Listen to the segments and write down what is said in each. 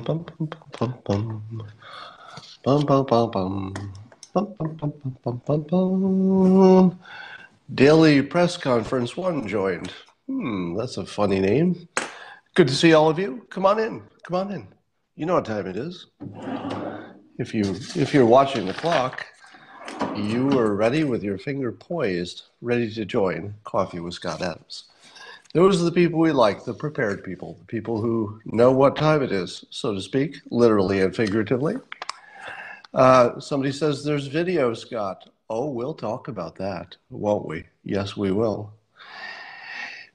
bum, bum, bum, bum. Bum, bum, bum, bum. Bum, bum, bum, bum, bum, bum, Daily press conference one joined. Hmm, that's a funny name. Good to see all of you. Come on in. Come on in. You know what time it is. If you if you're watching the clock, you are ready with your finger poised, ready to join Coffee with Scott Adams. Those are the people we like, the prepared people, the people who know what time it is, so to speak, literally and figuratively. Uh, somebody says there's video, Scott. Oh, we'll talk about that, won't we? Yes, we will.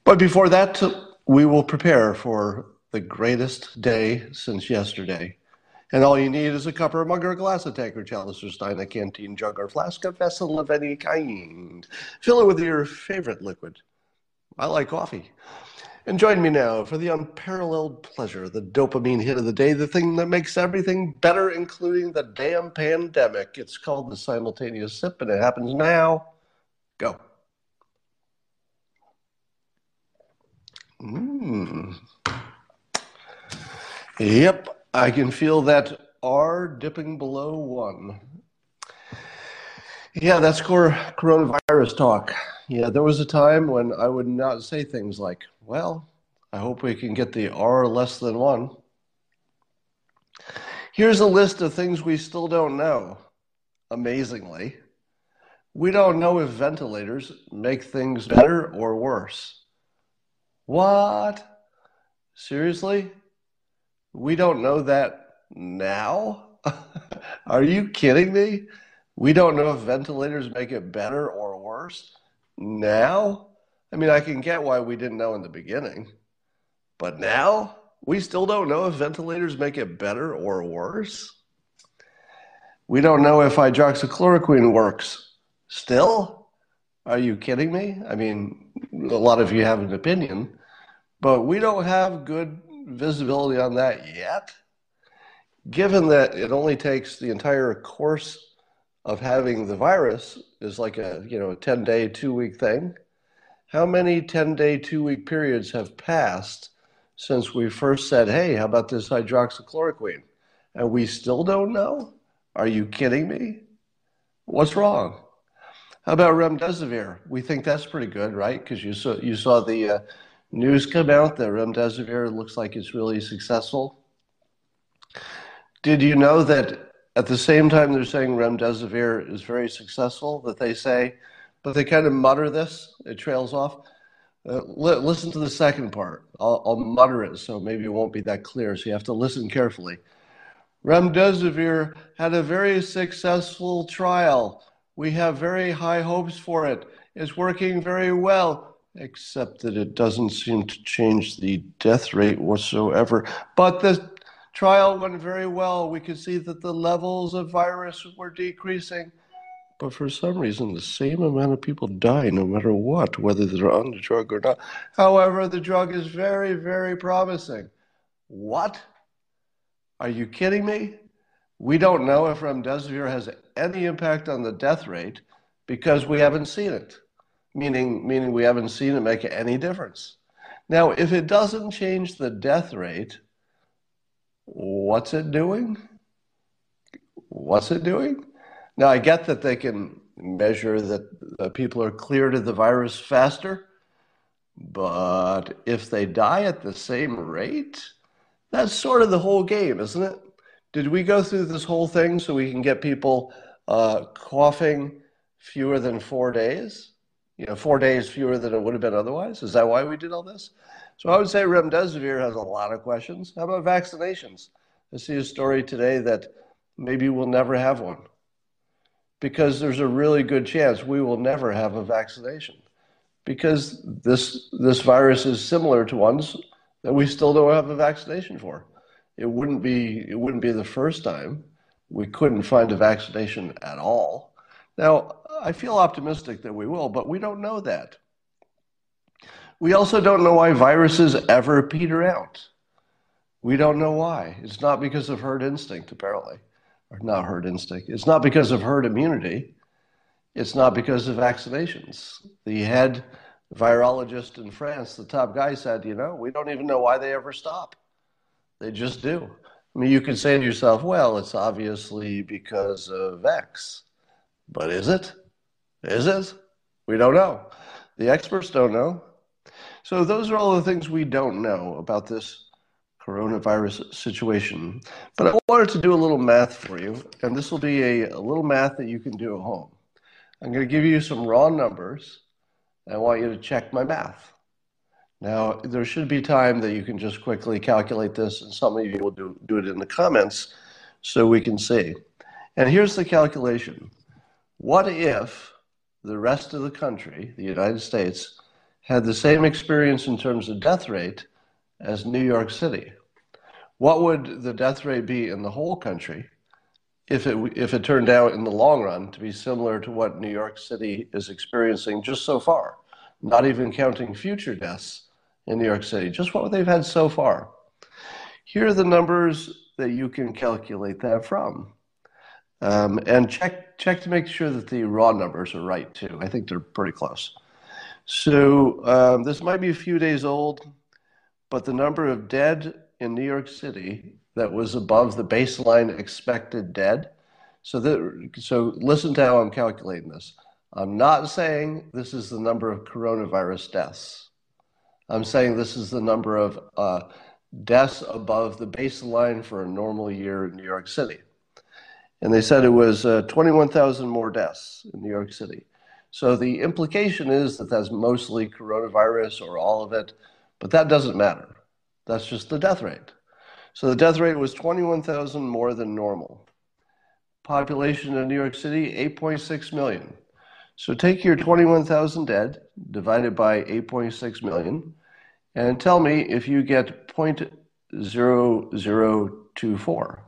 But before that, we will prepare for the greatest day since yesterday. And all you need is a cup or a mug or a glass, a tank or chalice or stein, a canteen, jug or flask, a vessel of any kind. Fill it with your favorite liquid. I like coffee. And join me now for the unparalleled pleasure, the dopamine hit of the day, the thing that makes everything better, including the damn pandemic. It's called the simultaneous sip, and it happens now. Go. Mmm. Yep, I can feel that R dipping below one. Yeah, that's core coronavirus talk. Yeah, there was a time when I would not say things like, well, I hope we can get the R less than one. Here's a list of things we still don't know, amazingly. We don't know if ventilators make things better or worse. What? Seriously? We don't know that now? Are you kidding me? We don't know if ventilators make it better or worse now? I mean, I can get why we didn't know in the beginning, but now we still don't know if ventilators make it better or worse. We don't know if hydroxychloroquine works. Still? Are you kidding me? I mean, a lot of you have an opinion, but we don't have good visibility on that yet. Given that it only takes the entire course of having the virus is like a you know a 10 day two week thing. How many 10 day two week periods have passed since we first said hey how about this hydroxychloroquine? And we still don't know? Are you kidding me? What's wrong? How about remdesivir? We think that's pretty good right? Because you saw you saw the uh, news come out that remdesivir looks like it's really successful. Did you know that at the same time, they're saying remdesivir is very successful, that they say, but they kind of mutter this, it trails off. Uh, li- listen to the second part. I'll, I'll mutter it so maybe it won't be that clear, so you have to listen carefully. Remdesivir had a very successful trial. We have very high hopes for it. It's working very well, except that it doesn't seem to change the death rate whatsoever. But the trial went very well. We could see that the levels of virus were decreasing. But for some reason, the same amount of people die no matter what, whether they're on the drug or not. However, the drug is very, very promising. What? Are you kidding me? We don't know if remdesivir has any impact on the death rate because we haven't seen it, meaning, meaning we haven't seen it make any difference. Now, if it doesn't change the death rate, what's it doing? What's it doing? Now, I get that they can measure that people are cleared of the virus faster, but if they die at the same rate, that's sort of the whole game, isn't it? Did we go through this whole thing so we can get people uh, coughing fewer than four days? You know, four days fewer than it would have been otherwise? Is that why we did all this? So I would say remdesivir has a lot of questions. How about vaccinations? I see a story today that maybe we'll never have one because there's a really good chance we will never have a vaccination because this this virus is similar to ones that we still don't have a vaccination for. It wouldn't be it wouldn't be the first time we couldn't find a vaccination at all. Now, I feel optimistic that we will, but we don't know that. We also don't know why viruses ever peter out. We don't know why. It's not because of herd instinct, apparently, or not herd instinct. It's not because of herd immunity. It's not because of vaccinations. The head virologist in France, the top guy, said, you know, we don't even know why they ever stop. They just do. I mean, you could say to yourself, well, it's obviously because of X. But is it? Is it? We don't know. The experts don't know. So, those are all the things we don't know about this coronavirus situation. But I wanted to do a little math for you, and this will be a, a little math that you can do at home. I'm going to give you some raw numbers, and I want you to check my math. Now, there should be time that you can just quickly calculate this, and some of you will do, do it in the comments so we can see. And here's the calculation What if the rest of the country, the United States, had the same experience in terms of death rate as New York City? What would the death rate be in the whole country if it, if it turned out in the long run to be similar to what New York City is experiencing just so far? Not even counting future deaths in New York City, just what they've had so far. Here are the numbers that you can calculate that from. Um, and check check to make sure that the raw numbers are right too. I think they're pretty close. So um, this might be a few days old, but the number of dead in New York City that was above the baseline expected dead. So that so listen to how I'm calculating this. I'm not saying this is the number of coronavirus deaths. I'm saying this is the number of uh, deaths above the baseline for a normal year in New York City. And they said it was uh, 21,000 more deaths in New York City. So the implication is that that's mostly coronavirus or all of it, but that doesn't matter. That's just the death rate. So the death rate was 21,000 more than normal. Population in New York City, 8.6 million. So take your 21,000 dead divided by 8.6 million and tell me if you get 0.0024.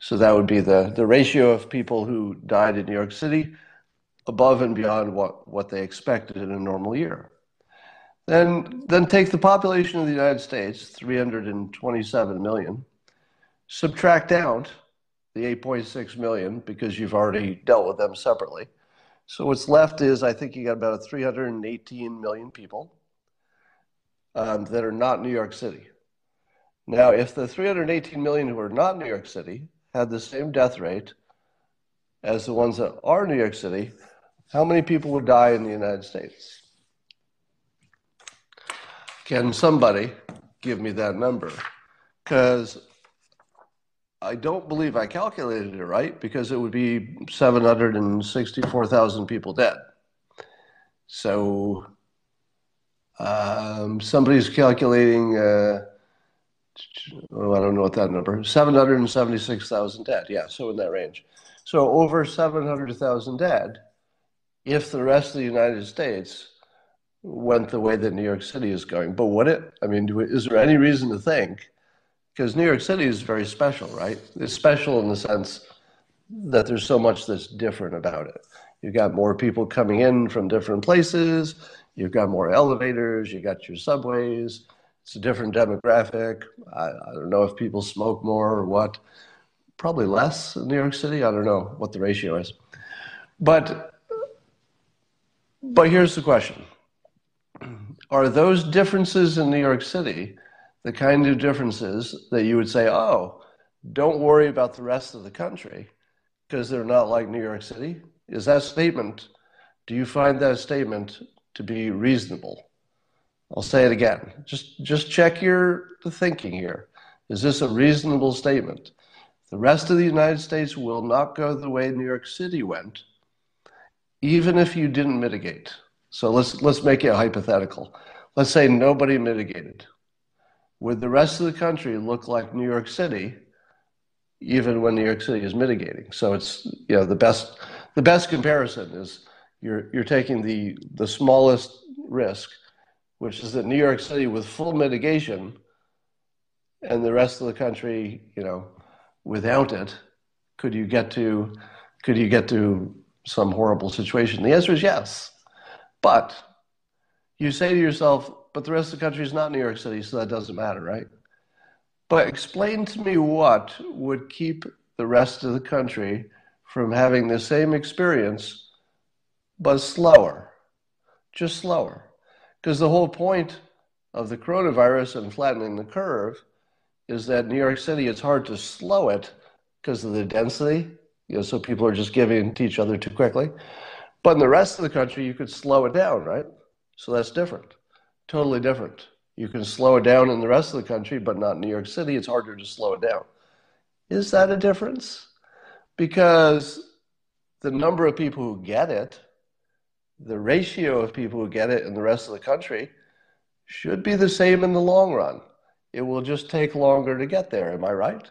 So that would be the, the ratio of people who died in New York City above and beyond what, what they expected in a normal year. Then, then take the population of the United States, 327 million, subtract out the 8.6 million because you've already dealt with them separately so what's left is I think you got about 318 million people um, that are not New York City. Now, if the 318 million who are not New York City had the same death rate as the ones that are New York City, how many people would die in the United States? Can somebody give me that number? Because I don't believe I calculated it right because it would be 764,000 people dead. So um, somebody's calculating, uh, oh, I don't know what that number, 776,000 dead. Yeah, so in that range. So over 700,000 dead if the rest of the United States went the way that New York City is going. But would it? I mean, is there any reason to think because New York City is very special, right? It's special in the sense that there's so much that's different about it. You've got more people coming in from different places. You've got more elevators. You've got your subways. It's a different demographic. I, I don't know if people smoke more or what. Probably less in New York City. I don't know what the ratio is. But but here's the question. Are those differences in New York City the kind of differences that you would say, oh, don't worry about the rest of the country because they're not like New York City? Is that statement, do you find that statement to be reasonable? I'll say it again. Just, just check your thinking here. Is this a reasonable statement? The rest of the United States will not go the way New York City went, even if you didn't mitigate. So let's, let's make it hypothetical. Let's say nobody mitigated would the rest of the country look like New York City, even when New York City is mitigating? So it's you know the best the best comparison is you're you're taking the the smallest risk, which is that New York City with full mitigation, and the rest of the country, you know, without it, could you get to could you get to some horrible situation? The answer is yes, but you say to yourself, but the rest of the country is not New York City, so that doesn't matter, right? But explain to me what would keep the rest of the country from having the same experience, but slower, just slower. Because the whole point of the coronavirus and flattening the curve is that New York City, it's hard to slow it because of the density. You know, so people are just giving to each other too quickly. But in the rest of the country, you could slow it down, right? So that's different, totally different. You can slow it down in the rest of the country, but not in New York City. It's harder to slow it down. Is that a difference? Because the number of people who get it, the ratio of people who get it in the rest of the country, should be the same in the long run. It will just take longer to get there. Am I right?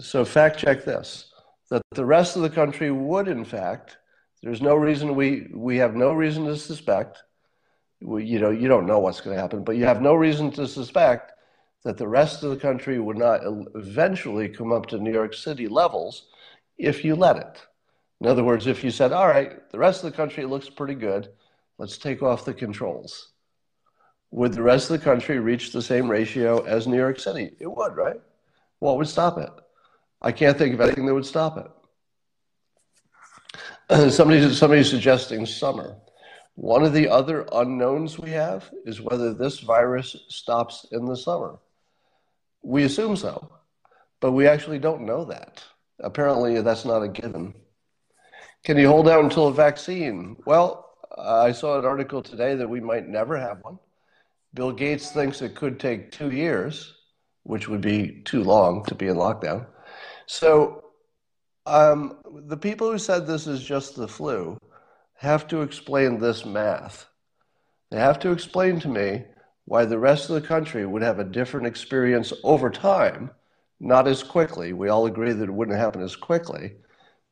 So, fact check this that the rest of the country would, in fact, there's no reason we, we have no reason to suspect you know, you don't know what's going to happen, but you have no reason to suspect that the rest of the country would not eventually come up to New York City levels if you let it. In other words, if you said, all right, the rest of the country looks pretty good, let's take off the controls. Would the rest of the country reach the same ratio as New York City? It would, right? What would stop it? I can't think of anything that would stop it. somebody, somebody's suggesting summer. One of the other unknowns we have is whether this virus stops in the summer. We assume so, but we actually don't know that. Apparently, that's not a given. Can you hold out until a vaccine? Well, I saw an article today that we might never have one. Bill Gates thinks it could take two years, which would be too long to be in lockdown. So, um, the people who said this is just the flu have to explain this math. They have to explain to me why the rest of the country would have a different experience over time, not as quickly. We all agree that it wouldn't happen as quickly.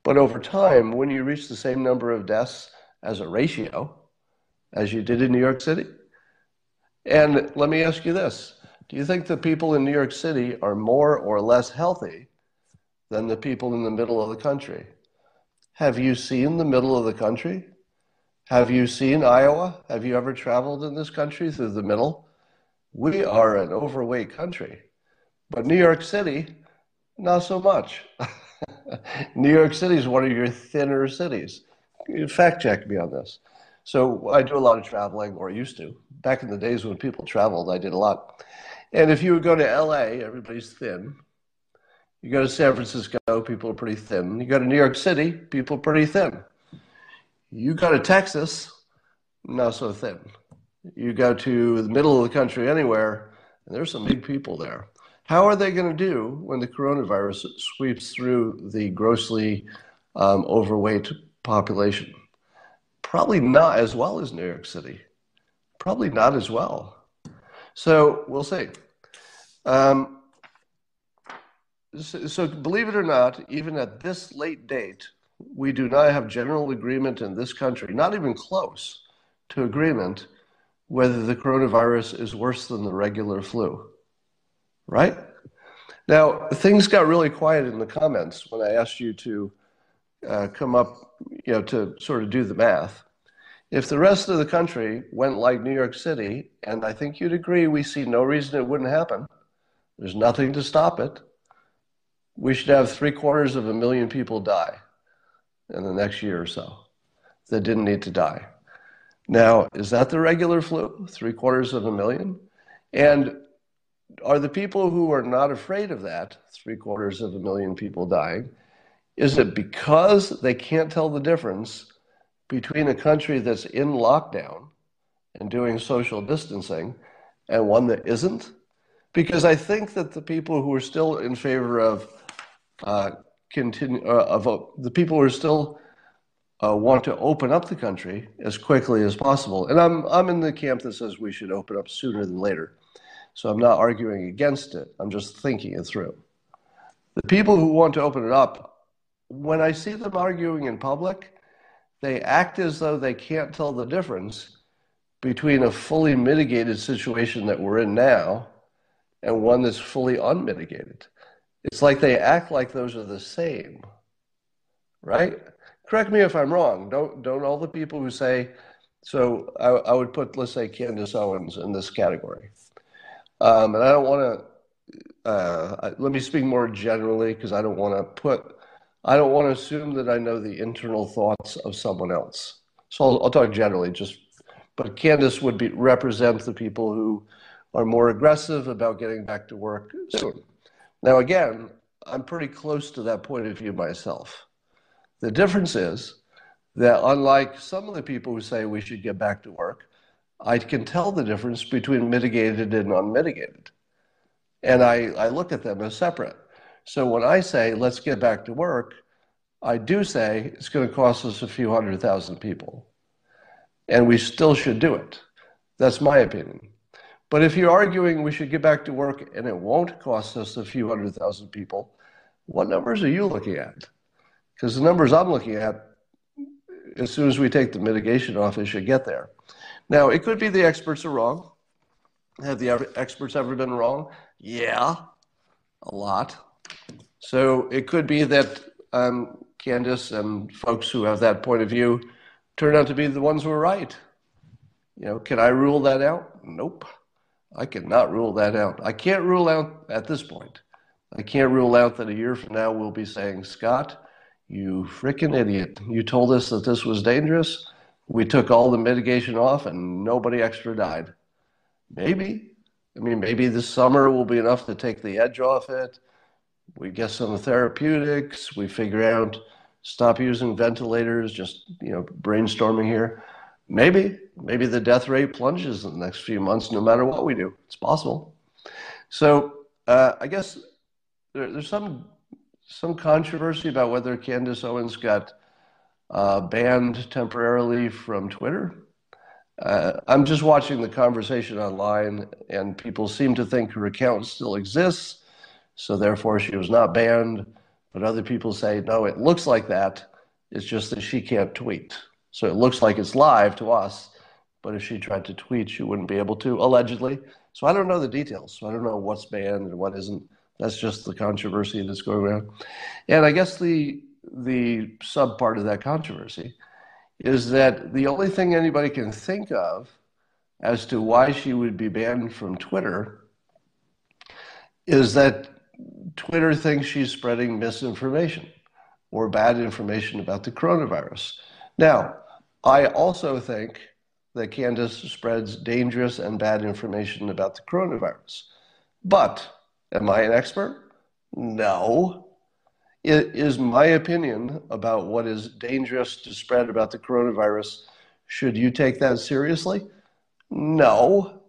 But over time, when you reach the same number of deaths as a ratio as you did in New York City, and let me ask you this do you think the people in New York City are more or less healthy than the people in the middle of the country? Have you seen the middle of the country? Have you seen Iowa? Have you ever traveled in this country through the middle? We are an overweight country. But New York City, not so much. New York City is one of your thinner cities. Fact check me on this. So I do a lot of traveling, or used to. Back in the days when people traveled, I did a lot. And if you would go to LA, everybody's thin. You go to San Francisco, people are pretty thin. You go to New York City, people are pretty thin. You go to Texas, not so thin. You go to the middle of the country anywhere, and there's some big people there. How are they going to do when the coronavirus sweeps through the grossly um, overweight population? Probably not as well as New York City. Probably not as well. So we'll see. Um, so, so, believe it or not, even at this late date, we do not have general agreement in this country, not even close to agreement, whether the coronavirus is worse than the regular flu. Right? Now, things got really quiet in the comments when I asked you to uh, come up, you know, to sort of do the math. If the rest of the country went like New York City, and I think you'd agree we see no reason it wouldn't happen, there's nothing to stop it, we should have three quarters of a million people die in the next year or so that didn't need to die. Now, is that the regular flu? Three quarters of a million? And are the people who are not afraid of that, three quarters of a million people dying, is it because they can't tell the difference between a country that's in lockdown and doing social distancing and one that isn't? Because I think that the people who are still in favor of uh, continue uh, of uh, the people who are still uh, want to open up the country as quickly as possible. And I'm I'm in the camp that says we should open up sooner than later. So I'm not arguing against it. I'm just thinking it through. The people who want to open it up, when I see them arguing in public, they act as though they can't tell the difference between a fully mitigated situation that we're in now and one that's fully unmitigated. It's like they act like those are the same, right? Correct me if I'm wrong. Don't don't all the people who say so? I, I would put let's say Candace Owens in this category, um, and I don't want to. Uh, let me speak more generally because I don't want to put. I don't want to assume that I know the internal thoughts of someone else. So I'll, I'll talk generally. Just, but Candace would be represent the people who are more aggressive about getting back to work soon. Now, again, I'm pretty close to that point of view myself. The difference is that, unlike some of the people who say we should get back to work, I can tell the difference between mitigated and unmitigated. And I, I look at them as separate. So when I say, let's get back to work, I do say it's going to cost us a few hundred thousand people. And we still should do it. That's my opinion. But if you're arguing we should get back to work and it won't cost us a few hundred thousand people, what numbers are you looking at? Because the numbers I'm looking at, as soon as we take the mitigation off, it should get there. Now, it could be the experts are wrong. Have the experts ever been wrong? Yeah, a lot. So it could be that um, Candace and folks who have that point of view turn out to be the ones who are right. You know, can I rule that out? Nope. I cannot rule that out. I can't rule out at this point. I can't rule out that a year from now we'll be saying, Scott, you freaking idiot. You told us that this was dangerous. We took all the mitigation off and nobody extra died. Maybe. I mean, maybe this summer will be enough to take the edge off it. We get some therapeutics. We figure out stop using ventilators, just, you know, brainstorming here. Maybe, maybe the death rate plunges in the next few months no matter what we do. It's possible. So uh, I guess there, there's some some controversy about whether Candace Owens got uh, banned temporarily from Twitter. Uh, I'm just watching the conversation online, and people seem to think her account still exists, so therefore she was not banned. But other people say, no, it looks like that. It's just that she can't tweet. So it looks like it's live to us, but if she tried to tweet, she wouldn't be able to, allegedly. So I don't know the details. So I don't know what's banned and what isn't. That's just the controversy that's going around. And I guess the the sub part of that controversy is that the only thing anybody can think of as to why she would be banned from Twitter is that Twitter thinks she's spreading misinformation or bad information about the coronavirus. Now, I also think that Candace spreads dangerous and bad information about the coronavirus. But am I an expert? No. It is my opinion about what is dangerous to spread about the coronavirus. Should you take that seriously? No.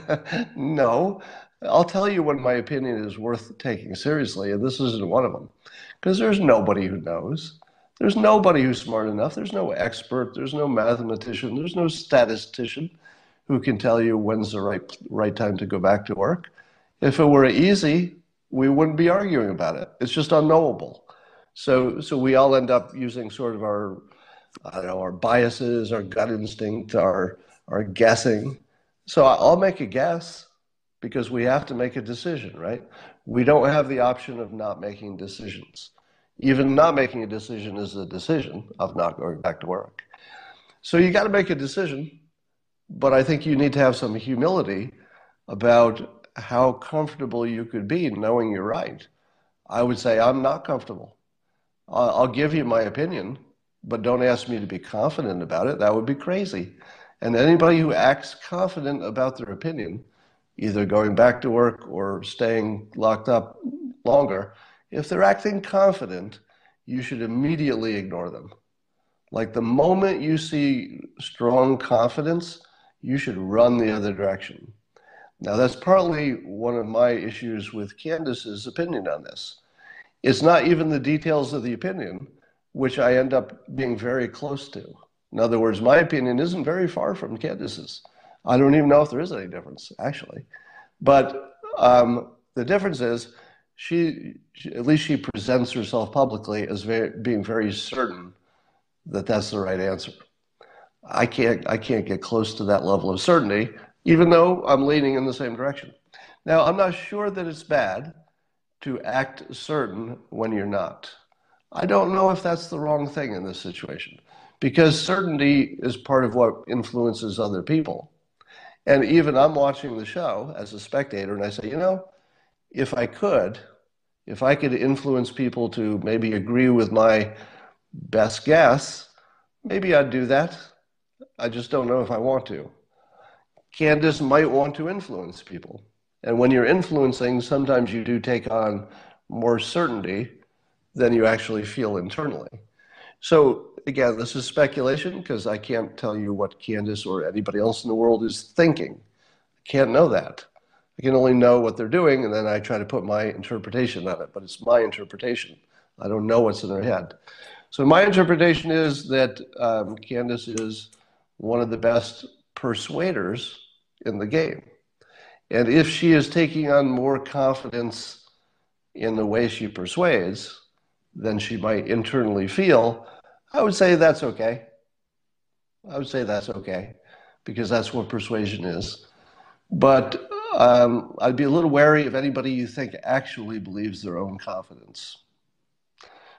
no. I'll tell you when my opinion is worth taking seriously, and this isn't one of them. Because there's nobody who knows. There's nobody who's smart enough. There's no expert. There's no mathematician. There's no statistician who can tell you when's the right, right time to go back to work. If it were easy, we wouldn't be arguing about it. It's just unknowable. So, so we all end up using sort of our, I don't know, our biases, our gut instinct, our, our guessing. So I'll make a guess because we have to make a decision, right? We don't have the option of not making decisions. Even not making a decision is a decision of not going back to work. So you got to make a decision, but I think you need to have some humility about how comfortable you could be knowing you're right. I would say I'm not comfortable. I'll give you my opinion, but don't ask me to be confident about it. That would be crazy. And anybody who acts confident about their opinion either going back to work or staying locked up longer, if they're acting confident, you should immediately ignore them. Like the moment you see strong confidence, you should run the other direction. Now, that's partly one of my issues with Candace's opinion on this. It's not even the details of the opinion, which I end up being very close to. In other words, my opinion isn't very far from Candace's. I don't even know if there is any difference, actually. But um, the difference is she, she, at least she presents herself publicly as very, being very certain that that's the right answer. I can't, I can't get close to that level of certainty, even though I'm leaning in the same direction. Now, I'm not sure that it's bad to act certain when you're not. I don't know if that's the wrong thing in this situation because certainty is part of what influences other people. And even I'm watching the show as a spectator, and I say, you know, if I could, if I could influence people to maybe agree with my best guess, maybe I'd do that. I just don't know if I want to. Candace might want to influence people. And when you're influencing, sometimes you do take on more certainty than you actually feel internally. So, again, this is speculation because I can't tell you what Candace or anybody else in the world is thinking. I can't know that. I can only know what they're doing, and then I try to put my interpretation on it. But it's my interpretation. I don't know what's in their head. So my interpretation is that um, Candace is one of the best persuaders in the game. And if she is taking on more confidence in the way she persuades than she might internally feel, I would say that's okay. I would say that's okay because that's what persuasion is. But um, I'd be a little wary of anybody you think actually believes their own confidence.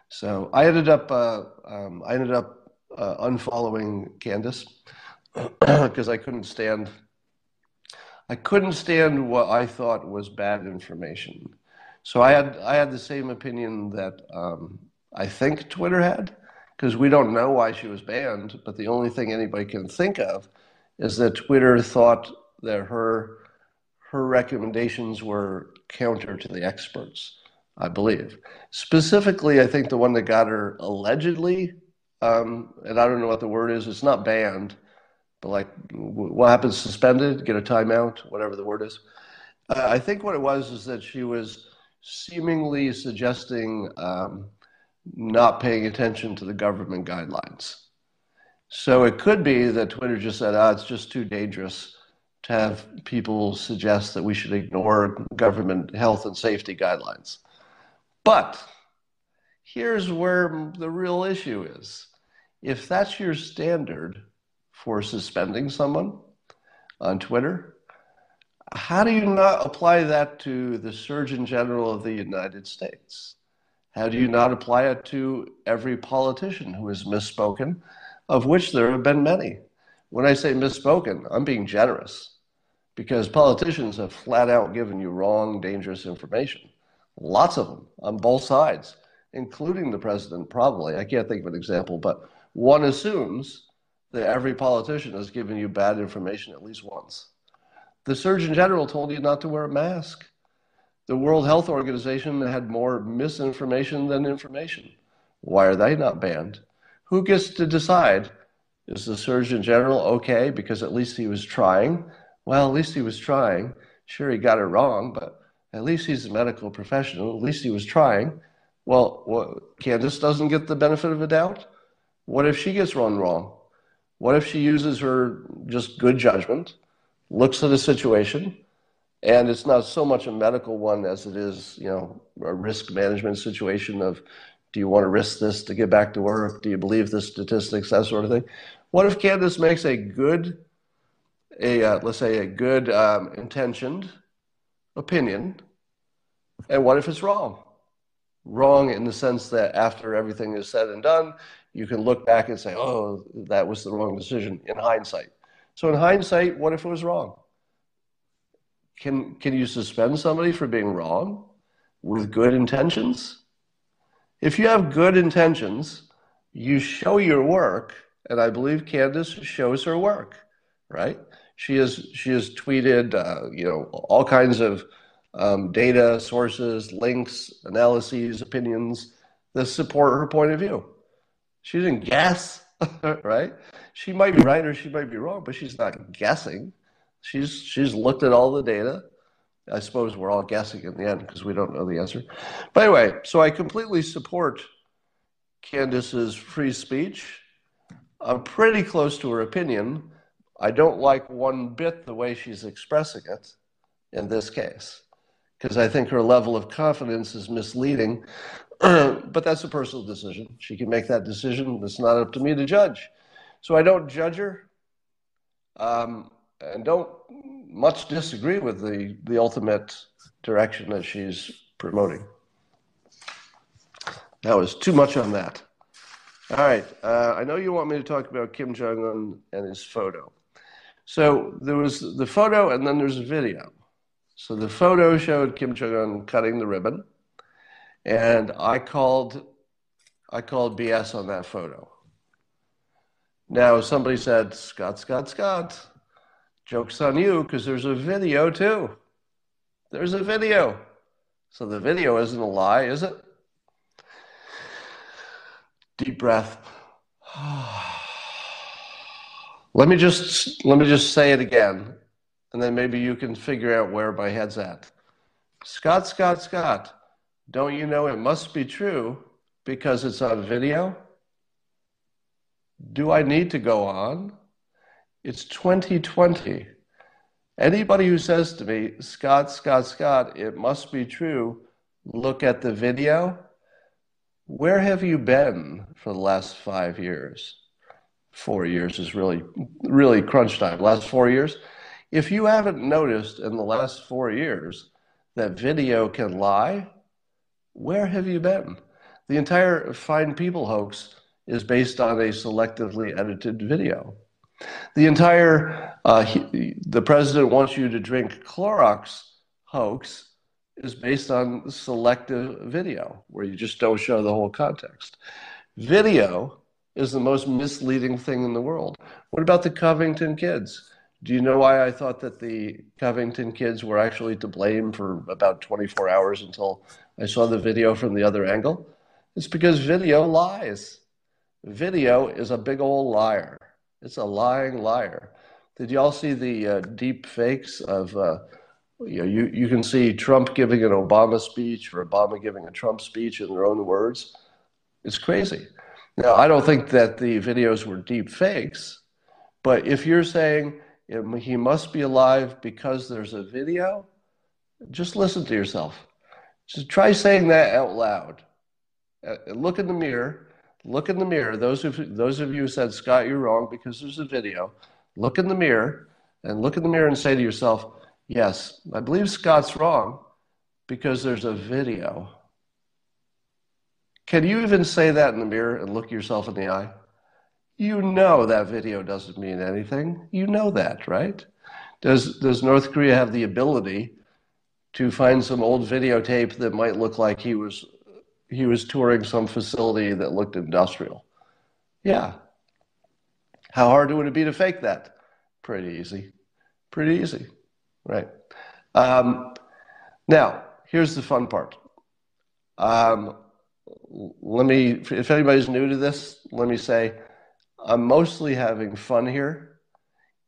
So I ended up uh, um, I ended up uh, unfollowing Candace because I couldn't stand I couldn't stand what I thought was bad information. So I had I had the same opinion that um, I think Twitter had because we don't know why she was banned. But the only thing anybody can think of is that Twitter thought that her her recommendations were counter to the experts. I believe. Specifically, I think the one that got her allegedly, um, and I don't know what the word is, it's not banned, but like what happens suspended, get a timeout, whatever the word is. Uh, I think what it was is that she was seemingly suggesting um, not paying attention to the government guidelines. So it could be that Twitter just said, ah, it's just too dangerous to have people suggest that we should ignore government health and safety guidelines. But here's where the real issue is. If that's your standard for suspending someone on Twitter, how do you not apply that to the Surgeon General of the United States? How do you not apply it to every politician who has misspoken, of which there have been many? When I say misspoken, I'm being generous because politicians have flat out given you wrong, dangerous information. Lots of them on both sides, including the president, probably. I can't think of an example, but one assumes that every politician has given you bad information at least once. The Surgeon General told you not to wear a mask. The World Health Organization had more misinformation than information. Why are they not banned? Who gets to decide? Is the Surgeon General okay because at least he was trying? Well, at least he was trying. Sure, he got it wrong, but at least he's a medical professional. At least he was trying. Well, Candace doesn't get the benefit of a doubt. What if she gets run wrong? What if she uses her just good judgment, looks at a situation, and it's not so much a medical one as it is, you know, a risk management situation of do you want to risk this to get back to work? Do you believe the statistics, that sort of thing? What if Candace makes a good, a uh, let's say a good um, intentioned opinion. And what if it's wrong? Wrong in the sense that after everything is said and done, you can look back and say, oh, that was the wrong decision in hindsight. So, in hindsight, what if it was wrong? Can, can you suspend somebody for being wrong with good intentions? If you have good intentions, you show your work, and I believe Candace shows her work, right? She has she has tweeted uh, you know all kinds of um, data sources, links, analyses, opinions that support her point of view. She didn't guess, right? She might be right or she might be wrong, but she's not guessing. She's she's looked at all the data. I suppose we're all guessing in the end because we don't know the answer. But anyway, so I completely support Candace's free speech. I'm pretty close to her opinion, I don't like one bit the way she's expressing it in this case, because I think her level of confidence is misleading. but that's a personal decision. She can make that decision. It's not up to me to judge. So I don't judge her um, and don't much disagree with the, the ultimate direction that she's promoting. That was too much on that. All right. Uh, I know you want me to talk about Kim Jong un and his photo. So there was the photo, and then there's a video. So the photo showed Kim Jong Un cutting the ribbon, and I called, I called BS on that photo. Now somebody said, Scott, Scott, Scott, Joke's on you because there's a video too. There's a video. So the video isn't a lie, is it? Deep breath. let me just let me just say it again, and then maybe you can figure out where my head's at. Scott, Scott, Scott, don't you know it must be true because it's on video? Do I need to go on? It's 2020. Anybody who says to me, Scott, Scott, Scott, it must be true, look at the video. Where have you been for the last five years? Four years is really, really crunch time. Last four years. If you haven't noticed in the last four years that video can lie, where have you been? The entire Fine People hoax is based on a selectively edited video. The entire uh, he, the president wants you to drink Clorox hoax is based on selective video, where you just don't show the whole context. Video is the most misleading thing in the world. What about the Covington kids? Do you know why I thought that the Covington kids were actually to blame for about 24 hours until I saw the video from the other angle? It's because video lies. Video is a big old liar. It's a lying liar. Did y'all see the uh, deep fakes of, uh, you, know, you, you can see Trump giving an Obama speech or Obama giving a Trump speech in their own words? It's crazy. Now, I don't think that the videos were deep fakes, but if you're saying he must be alive because there's a video, just listen to yourself. Just try saying that out loud. Uh, look in the mirror Look in the mirror. Those of those of you who said, Scott, you're wrong because there's a video. Look in the mirror and look in the mirror and say to yourself, Yes, I believe Scott's wrong because there's a video. Can you even say that in the mirror and look yourself in the eye? You know that video doesn't mean anything. You know that, right? Does, does North Korea have the ability to find some old videotape that might look like he was he was touring some facility that looked industrial. Yeah. How hard would it be to fake that? Pretty easy. Pretty easy. Right. Um, now, here's the fun part. Um, let me, if anybody's new to this, let me say I'm mostly having fun here.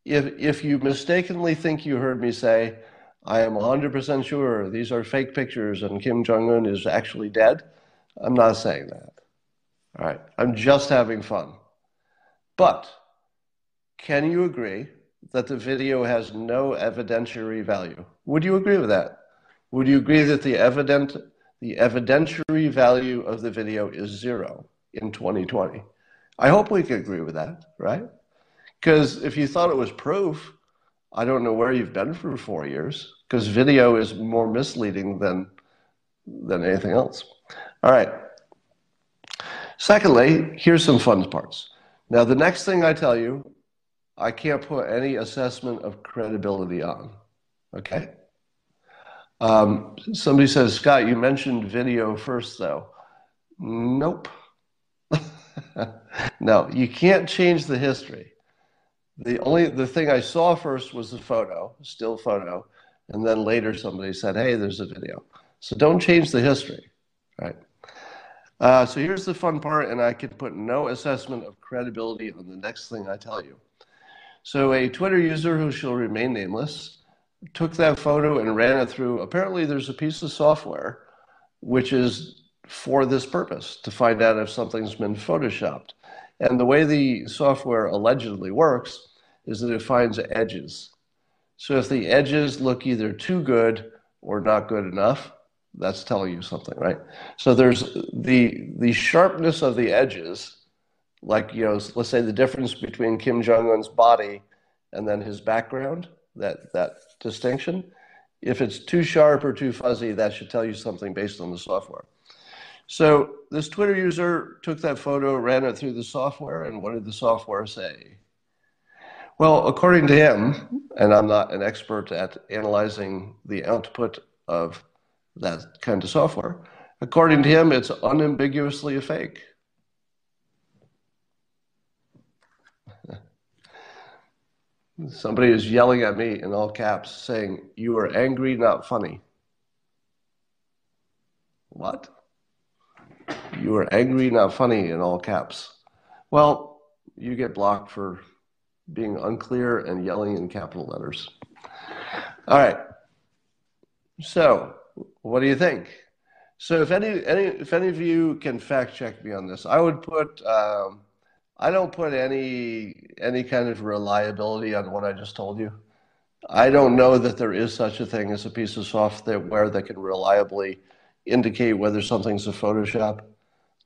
If, if you mistakenly think you heard me say, I am 100% sure these are fake pictures and Kim Jong un is actually dead, I'm not saying that. All right. I'm just having fun. But can you agree that the video has no evidentiary value? Would you agree with that? Would you agree that the evident the evidentiary value of the video is zero in 2020? I hope we can agree with that, right? Because if you thought it was proof, I don't know where you've been for four years, because video is more misleading than than anything else. All right. Secondly, here's some fun parts. Now, the next thing I tell you, I can't put any assessment of credibility on. Okay? Um, somebody says, Scott, you mentioned video first, though. Nope. no, you can't change the history. The only the thing I saw first was the photo, still photo, and then later somebody said, "Hey, there's a video." So don't change the history, right? Uh, so here's the fun part, and I can put no assessment of credibility on the next thing I tell you. So a Twitter user who shall remain nameless took that photo and ran it through. Apparently, there's a piece of software which is for this purpose to find out if something's been photoshopped. And the way the software allegedly works is that it finds edges. So if the edges look either too good or not good enough, that's telling you something, right? So there's the the sharpness of the edges, like you know, let's say the difference between Kim Jong Un's body and then his background, that that distinction. If it's too sharp or too fuzzy, that should tell you something based on the software. So this Twitter user took that photo, ran it through the software, and what did the software say? Well, according to him, and I'm not an expert at analyzing the output of that kind of software. According to him, it's unambiguously a fake. Somebody is yelling at me in all caps saying, You are angry, not funny. What? You are angry, not funny in all caps. Well, you get blocked for being unclear and yelling in capital letters. All right. So, what do you think? So, if any, any if any of you can fact check me on this, I would put. Um, I don't put any any kind of reliability on what I just told you. I don't know that there is such a thing as a piece of software that can reliably indicate whether something's a Photoshop.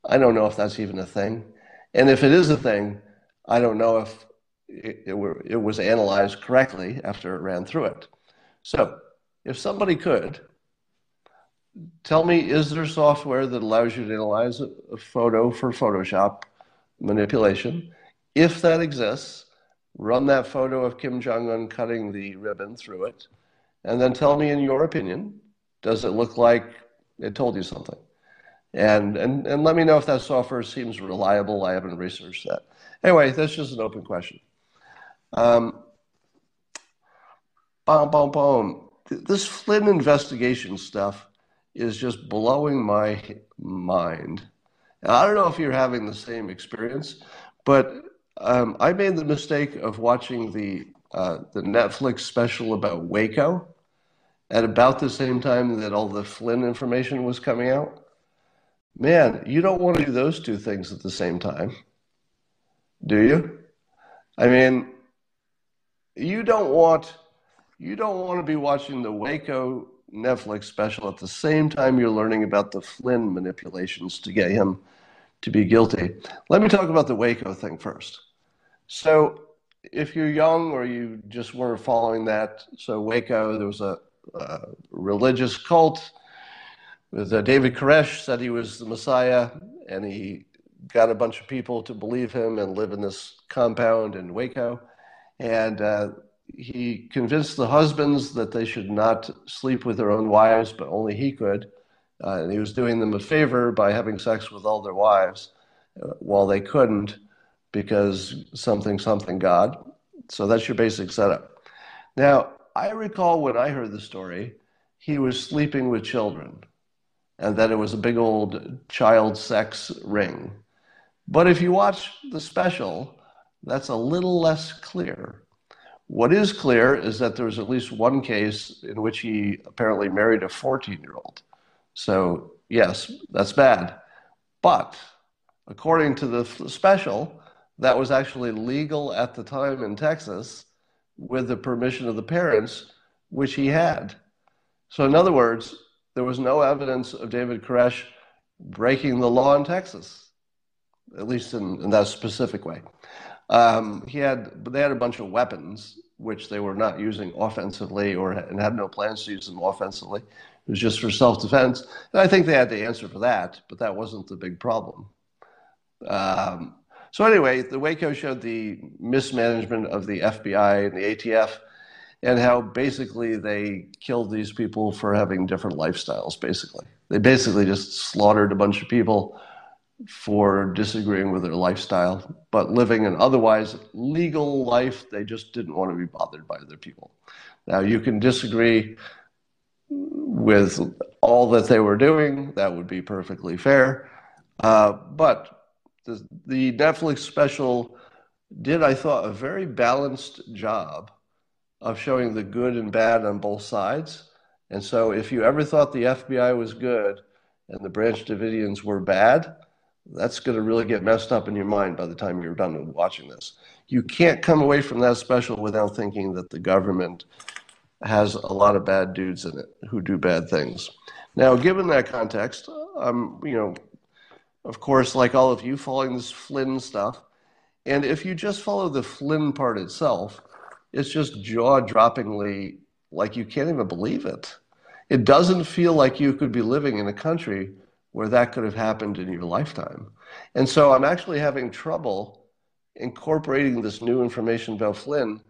I don't know if that's even a thing. And if it is a thing, I don't know if it, it, were, it was analyzed correctly after it ran through it. So, if somebody could tell me, is there software that allows you to analyze a, a photo for Photoshop manipulation? If that exists, run that photo of Kim Jong un cutting the ribbon through it, and then tell me, in your opinion, does it look like it told you something? And, and, and let me know if that software seems reliable. I haven't researched that. Anyway, that's just an open question. Um, boom, boom, boom. This Flynn investigation stuff is just blowing my mind. I don't know if you're having the same experience, but um, I made the mistake of watching the uh, the Netflix special about Waco at about the same time that all the Flynn information was coming out. Man, you don't want to do those two things at the same time, do you? I mean, you don't want you don't want to be watching the Waco Netflix special at the same time you're learning about the Flynn manipulations to get him to be guilty. Let me talk about the Waco thing first. So, if you're young or you just weren't following that, so Waco, there was a, a religious cult with uh, David Koresh said he was the Messiah, and he got a bunch of people to believe him and live in this compound in Waco. And uh, he convinced the husbands that they should not sleep with their own wives, but only he could. Uh, and he was doing them a favor by having sex with all their wives uh, while they couldn't because something, something God. So that's your basic setup. Now, I recall when I heard the story, he was sleeping with children and that it was a big old child sex ring. But if you watch the special, that's a little less clear. What is clear is that there was at least one case in which he apparently married a 14 year old. So, yes, that's bad. But according to the special, that was actually legal at the time in Texas with the permission of the parents, which he had. So, in other words, there was no evidence of David Koresh breaking the law in Texas, at least in, in that specific way. Um, he had, they had a bunch of weapons which they were not using offensively or and had no plans to use them offensively. It was just for self-defense, and I think they had the answer for that, but that wasn't the big problem. Um, so anyway, the Waco showed the mismanagement of the FBI and the ATF and how basically they killed these people for having different lifestyles, basically. They basically just slaughtered a bunch of people for disagreeing with their lifestyle, but living an otherwise legal life, they just didn't want to be bothered by other people. Now, you can disagree with all that they were doing, that would be perfectly fair. Uh, but the, the Netflix special did, I thought, a very balanced job of showing the good and bad on both sides. And so, if you ever thought the FBI was good and the Branch Davidians were bad, that's going to really get messed up in your mind by the time you're done watching this. You can't come away from that special without thinking that the government has a lot of bad dudes in it who do bad things. Now, given that context, I'm, you know, of course, like all of you, following this Flynn stuff. And if you just follow the Flynn part itself, it's just jaw droppingly like you can't even believe it. It doesn't feel like you could be living in a country where that could have happened in your lifetime. And so I'm actually having trouble incorporating this new information about Flynn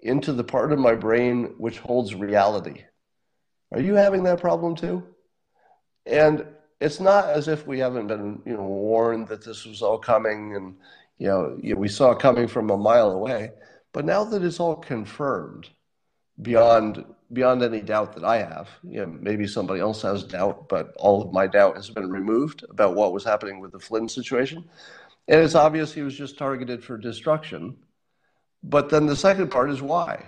into the part of my brain which holds reality. Are you having that problem too? And it's not as if we haven't been, you know, warned that this was all coming and, you know, we saw it coming from a mile away. But now that it's all confirmed beyond beyond any doubt that I have, you know, maybe somebody else has doubt, but all of my doubt has been removed about what was happening with the Flynn situation. And it's obvious he was just targeted for destruction. But then the second part is why?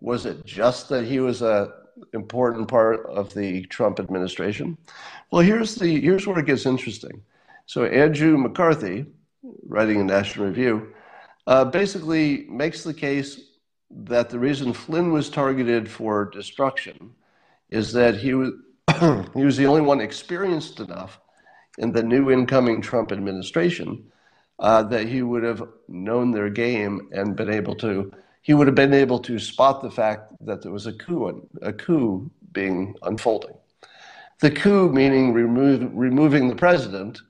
Was it just that he was a important part of the Trump administration? Well, here's the here's where it gets interesting. So Andrew McCarthy, writing in National Review, uh, basically makes the case that the reason Flynn was targeted for destruction is that he was he was the only one experienced enough in the new incoming Trump administration uh, that he would have known their game and been able to he would have been able to spot the fact that there was a coup a coup being unfolding. The coup meaning remove, removing the president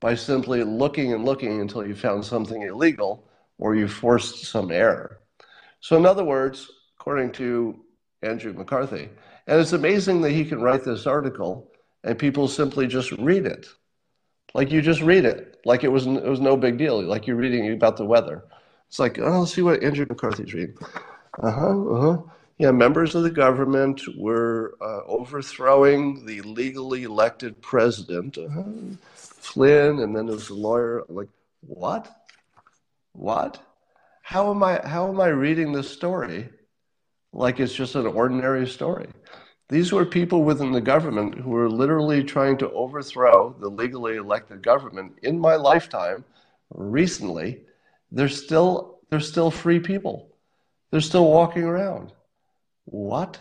by simply looking and looking until you found something illegal or you forced some error. So, in other words, according to Andrew McCarthy, and it's amazing that he can write this article and people simply just read it. Like you just read it, like it was, it was no big deal, like you're reading about the weather. It's like, oh, let's see what Andrew McCarthy's reading. Uh huh, uh huh. Yeah, members of the government were uh, overthrowing the legally elected president, uh-huh. Flynn, and then there's a lawyer. like, what? What? How am I? How am I reading this story like it's just an ordinary story? These were people within the government who were literally trying to overthrow the legally elected government in my lifetime recently they're still they're still free people. They're still walking around. What?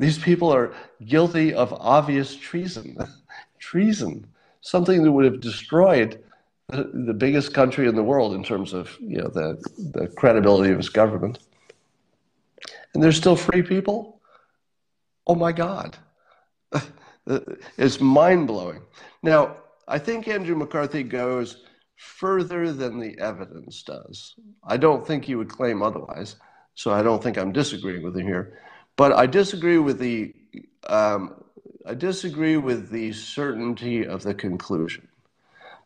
These people are guilty of obvious treason. treason. Something that would have destroyed the, biggest country in the world in terms of you know the, the credibility of its government. And they're still free people? Oh my God. it's mind blowing. Now, I think Andrew McCarthy goes further than the evidence does. I don't think he would claim otherwise, so I don't think I'm disagreeing with him here. But I disagree with the um, I disagree with the certainty of the conclusion,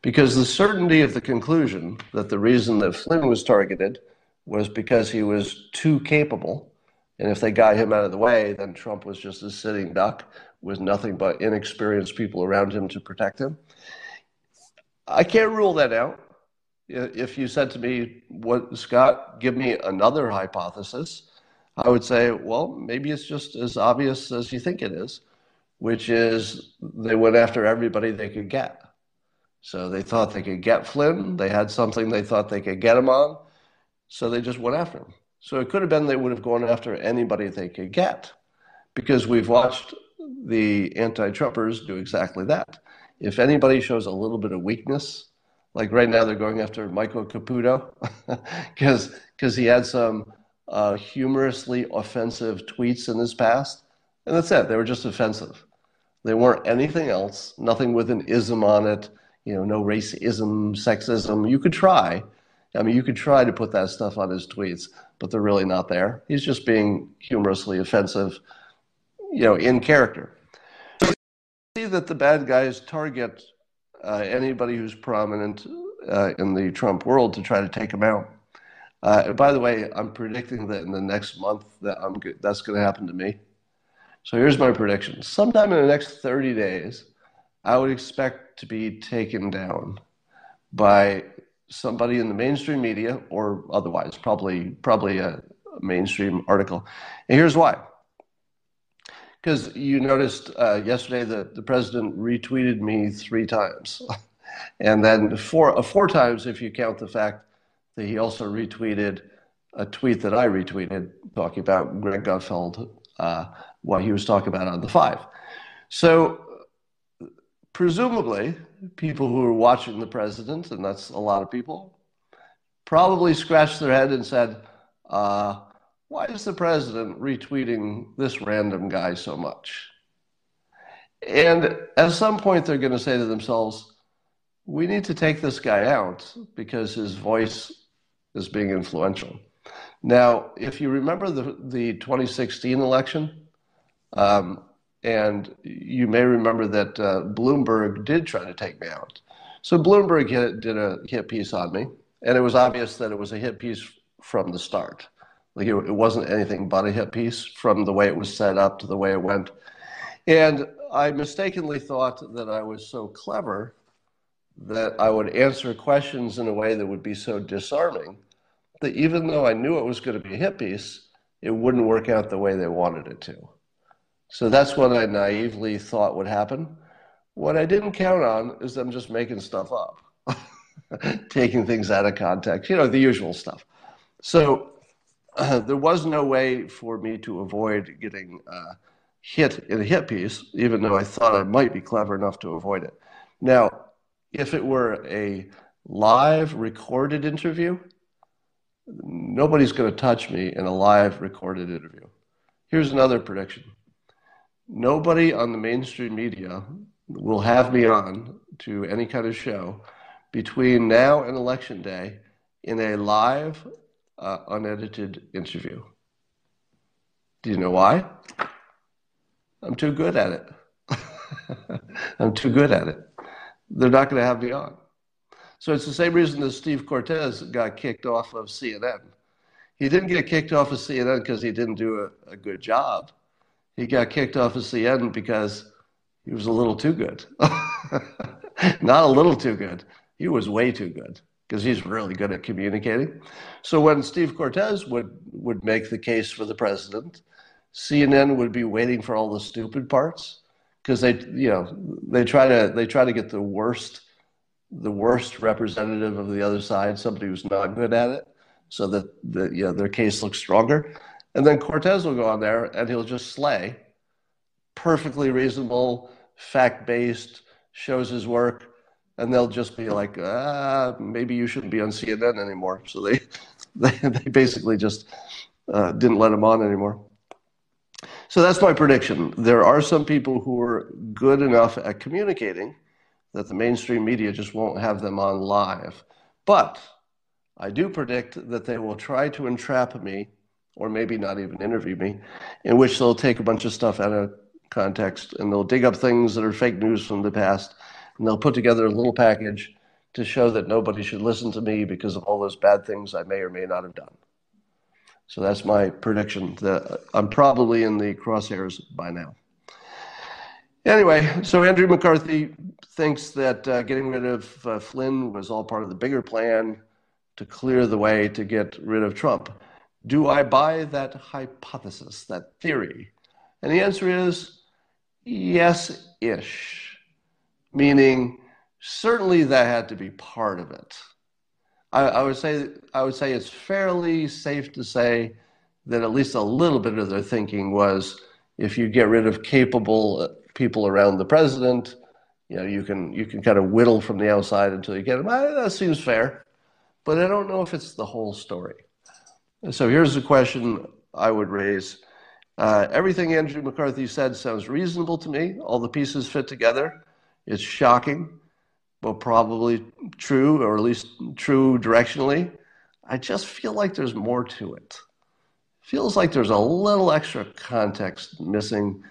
because the certainty of the conclusion that the reason that Flynn was targeted was because he was too capable, and if they got him out of the way, then Trump was just a sitting duck with nothing but inexperienced people around him to protect him. I can't rule that out. If you said to me, "What, Scott? Give me another hypothesis," I would say, "Well, maybe it's just as obvious as you think it is, which is they went after everybody they could get. So they thought they could get Flynn. They had something they thought they could get him on, so they just went after him. So it could have been they would have gone after anybody they could get, because we've watched the anti-Trumpers do exactly that if anybody shows a little bit of weakness, like right now they're going after Michael Caputo because because he had some uh, humorously offensive tweets in his past, and that's it. They were just offensive. They weren't anything else. Nothing with an ism on it. You know, no racism, sexism. You could try. I mean, you could try to put that stuff on his tweets, but they're really not there. He's just being humorously offensive, you know, in character see that the bad guys target uh, anybody who's prominent uh, in the Trump world to try to take him out. Uh, by the way, I'm predicting that in the next month that I'm that's going to happen to me. So here's my prediction: sometime in the next 30 days, I would expect to be taken down by somebody in the mainstream media or otherwise, probably probably a mainstream article. And here's why. Because you noticed uh, yesterday that the president retweeted me three times, and then four uh, four times if you count the fact that he also retweeted a tweet that I retweeted talking about Greg Gutfeld, uh, what he was talking about on the five. So presumably, people who are watching the president, and that's a lot of people, probably scratched their head and said, uh, why is the president retweeting this random guy so much? And at some point, they're going to say to themselves, we need to take this guy out because his voice is being influential. Now, if you remember the, the 2016 election, um, and you may remember that uh, Bloomberg did try to take me out. So Bloomberg hit, did a hit piece on me, and it was obvious that it was a hit piece from the start. Like it, it wasn't anything but a hit piece from the way it was set up to the way it went. And I mistakenly thought that I was so clever that I would answer questions in a way that would be so disarming that even though I knew it was going to be a hit piece, it wouldn't work out the way they wanted it to. So that's what I naively thought would happen. What I didn't count on is them just making stuff up, taking things out of context, you know, the usual stuff. So uh, there was no way for me to avoid getting uh, hit in a hit piece, even though I thought I might be clever enough to avoid it. Now, if it were a live recorded interview, nobody's going to touch me in a live recorded interview. Here's another prediction nobody on the mainstream media will have me on to any kind of show between now and election day in a live, uh, unedited interview. Do you know why? I'm too good at it. I'm too good at it. They're not going to have me on. So it's the same reason that Steve Cortes got kicked off of CNN. He didn't get kicked off of CNN because he didn't do a, a good job. He got kicked off of CNN because he was a little too good. Not a little too good. He was way too good because he's really good at communicating. So when Steve Cortes would, would make the case for the president, CNN would be waiting for all the stupid parts because they, you know, they try to they try to get the worst the worst representative of the other side, somebody who's not good at it, so that the, you know, their case looks stronger. And then Cortes will go on there and he'll just slay perfectly reasonable, fact based, shows his work, and they'll just be like, ah, maybe you shouldn't be on CNN anymore. So they they, they basically just uh, didn't let him on anymore. So that's my prediction. There are some people who are good enough at communicating that the mainstream media just won't have them on live. But I do predict that they will try to entrap me, or maybe not even interview me, in which they'll take a bunch of stuff out of context and they'll dig up things that are fake news from the past and they'll put together a little package to show that nobody should listen to me because of all those bad things I may or may not have done. So that's my prediction. That I'm probably in the crosshairs by now. Anyway, so Andrew McCarthy thinks that uh, getting rid of uh, Flynn was all part of the bigger plan to clear the way to get rid of Trump. Do I buy that hypothesis, that theory? And the answer is yes ish, meaning certainly that had to be part of it. I, I, would say I would say it's fairly safe to say that at least a little bit of their thinking was if you get rid of capable people around the president, you know, you can you can kind of whittle from the outside until you get them. That seems fair, but I don't know if it's the whole story. So here's the question I would raise: uh, Everything Andrew McCarthy said sounds reasonable to me. All the pieces fit together. It's shocking, but probably true, or at least true directionally. I just feel like there's more to it. Feels like there's a little extra context missing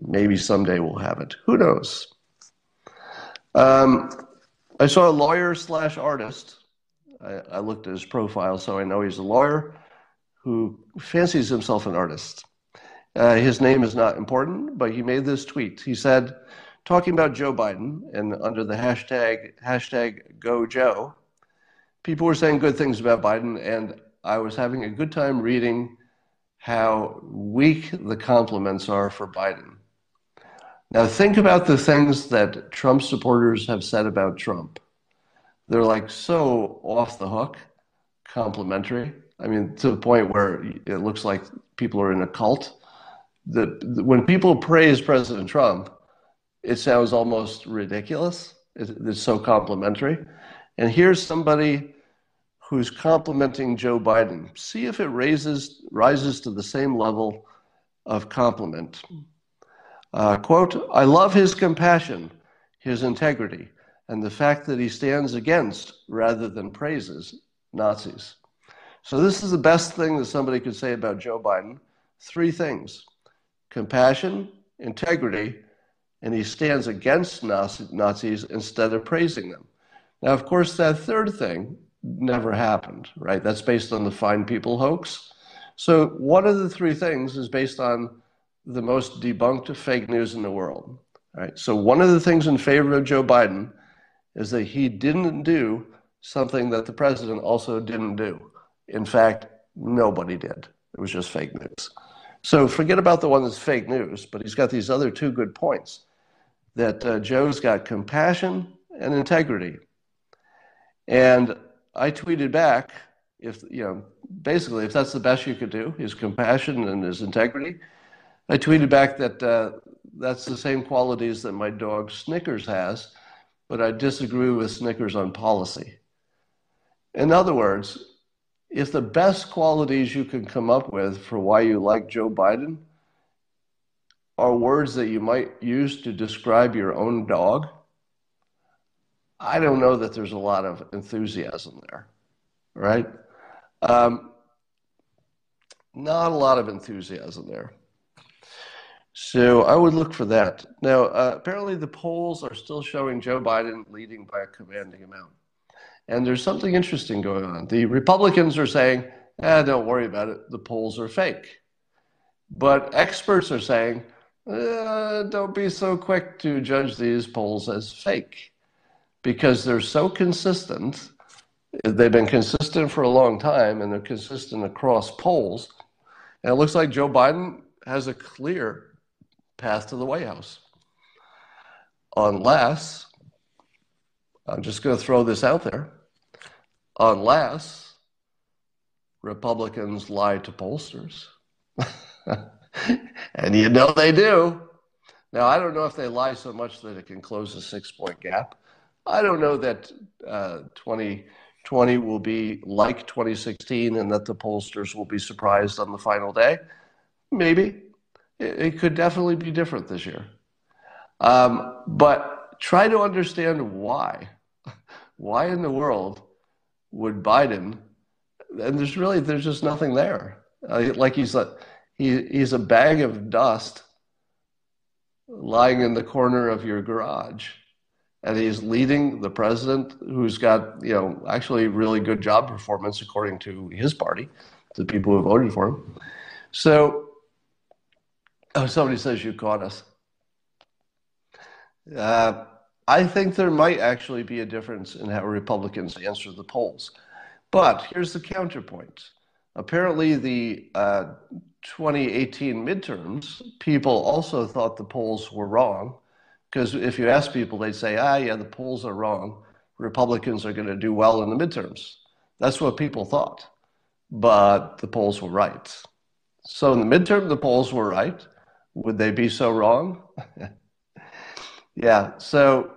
Maybe someday we'll have it. Who knows? Um, I saw a lawyer slash artist. I, I looked at his profile, so I know he's a lawyer who fancies himself an artist. Uh, his name is not important, but he made this tweet. He said, talking about Joe Biden and under the hashtag hashtag Go Joe, people were saying good things about Biden, and I was having a good time reading how weak the compliments are for Biden. Now, think about the things that Trump supporters have said about Trump. They're like so off the hook, complimentary. I mean, to the point where it looks like people are in a cult. That when people praise President Trump, it sounds almost ridiculous. It's so complimentary. And here's somebody who's complimenting Joe Biden. See if it raises rises to the same level of compliment. Uh, quote, I love his compassion, his integrity, and the fact that he stands against rather than praises Nazis. So, this is the best thing that somebody could say about Joe Biden. Three things compassion, integrity, and he stands against Nazis instead of praising them. Now, of course, that third thing never happened, right? That's based on the Fine People hoax. So one of the three things is based on the most debunked fake news in the world. Right? So one of the things in favor of Joe Biden is that he didn't do something that the president also didn't do. In fact, nobody did. It was just fake news. So forget about the one that's fake news, but he's got these other two good points that uh, Joe's got compassion and integrity. And I tweeted back if, you know, basically, if that's the best you could do, his compassion and his integrity, I tweeted back that uh, that's the same qualities that my dog Snickers has, but I disagree with Snickers on policy. In other words, if the best qualities you can come up with for why you like Joe Biden are words that you might use to describe your own dog, I don't know that there's a lot of enthusiasm there, right? Um, not a lot of enthusiasm there. So I would look for that. Now, uh, apparently, the polls are still showing Joe Biden leading by a commanding amount. And there's something interesting going on. The Republicans are saying, eh, don't worry about it, the polls are fake. But experts are saying, eh, don't be so quick to judge these polls as fake because they're so consistent. They've been consistent for a long time and they're consistent across polls. And it looks like Joe Biden has a clear path to the White House. Unless, I'm just going to throw this out there, unless Republicans lie to pollsters. and you know they do. Now, I don't know if they lie so much that it can close a six point gap. I don't know that uh, 2020 will be like 2016 and that the pollsters will be surprised on the final day. Maybe it, it could definitely be different this year. Um, but try to understand why. Why in the world would Biden? And there's really there's just nothing there. Uh, like he's a he, he's a bag of dust lying in the corner of your garage and he's leading the president who's got you know actually really good job performance according to his party the people who voted for him so Oh, somebody says you caught us. Uh, I think there might actually be a difference in how Republicans answer the polls. But here's the counterpoint. Apparently, the uh, 2018 midterms, people also thought the polls were wrong. Because if you ask people, they'd say, ah, yeah, the polls are wrong. Republicans are going to do well in the midterms. That's what people thought. But the polls were right. So in the midterm, the polls were right. Would they be so wrong? yeah. So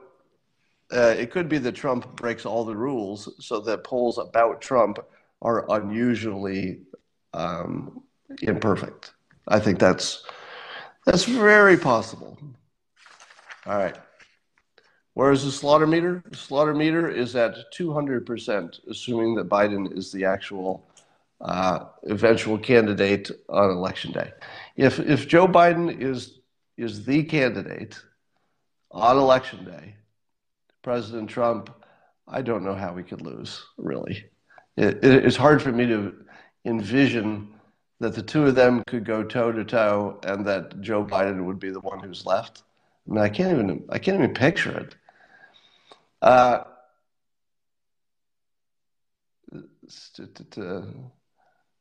uh, it could be that Trump breaks all the rules so that polls about Trump are unusually um, imperfect. I think that's that's very possible. All right. Where is the slaughter meter? The slaughter meter is at 200%, assuming that Biden is the actual uh, eventual candidate on election day. If if Joe Biden is is the candidate on election day, President Trump, I don't know how he could lose. Really, it, it, it's hard for me to envision that the two of them could go toe to toe, and that Joe Biden would be the one who's left. I mean, I can't even I can't even picture it. Uh,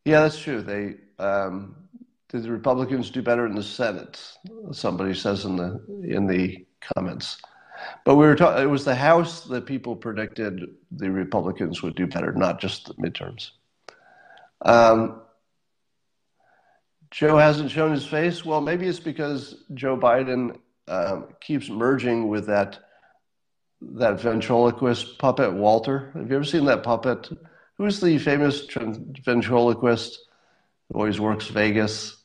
yeah, that's true. They um, did the Republicans do better in the Senate? Somebody says in the in the comments. But we were talking. It was the House that people predicted the Republicans would do better, not just the midterms. Um, Joe hasn't shown his face. Well, maybe it's because Joe Biden um, keeps merging with that that ventriloquist puppet Walter. Have you ever seen that puppet? Who's the famous ventriloquist who always works Vegas?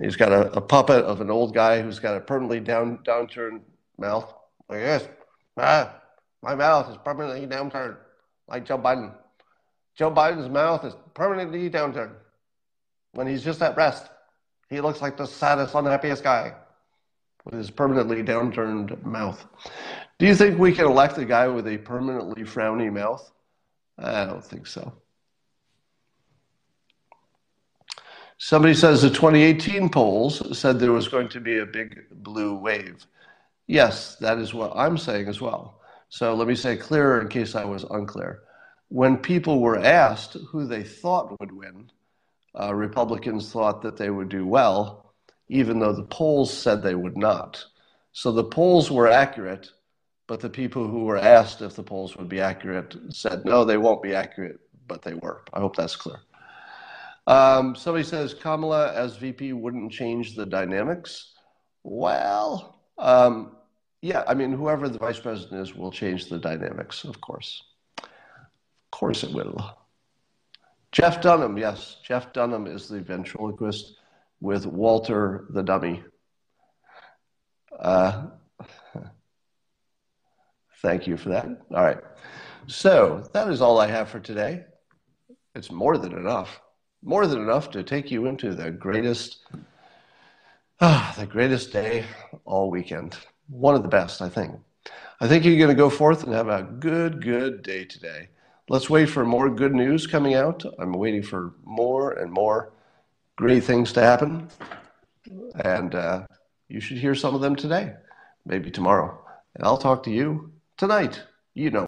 He's got a, a, puppet of an old guy who's got a permanently down downturned mouth. Like. Ah, my mouth is permanently downturned, like Joe Biden. Joe Biden's mouth is permanently downturned. When he's just at rest, he looks like the saddest, unhappiest guy with his permanently downturned mouth. Do you think we can elect a guy with a permanently frowny mouth? I don't think so. Somebody says the 2018 polls said there was going to be a big blue wave. Yes, that is what I'm saying as well. So let me say clearer in case I was unclear. When people were asked who they thought would win, uh, Republicans thought that they would do well, even though the polls said they would not. So the polls were accurate, but the people who were asked if the polls would be accurate said no, they won't be accurate, but they were. I hope that's clear. Um, somebody says Kamala as VP wouldn't change the dynamics. Well, um, yeah, I mean, whoever the vice president is will change the dynamics, of course. Of course it will. Jeff Dunham, yes, Jeff Dunham is the ventriloquist with Walter the dummy. Uh, thank you for that. All right. So that is all I have for today. It's more than enough more than enough to take you into the greatest, ah, the greatest day all weekend. One of the best, I think. I think you're going to go forth and have a good, good day today. Let's wait for more good news coming out. I'm waiting for more and more great things to happen. And uh, you should hear some of them today, maybe tomorrow. And I'll talk to you tonight. You know.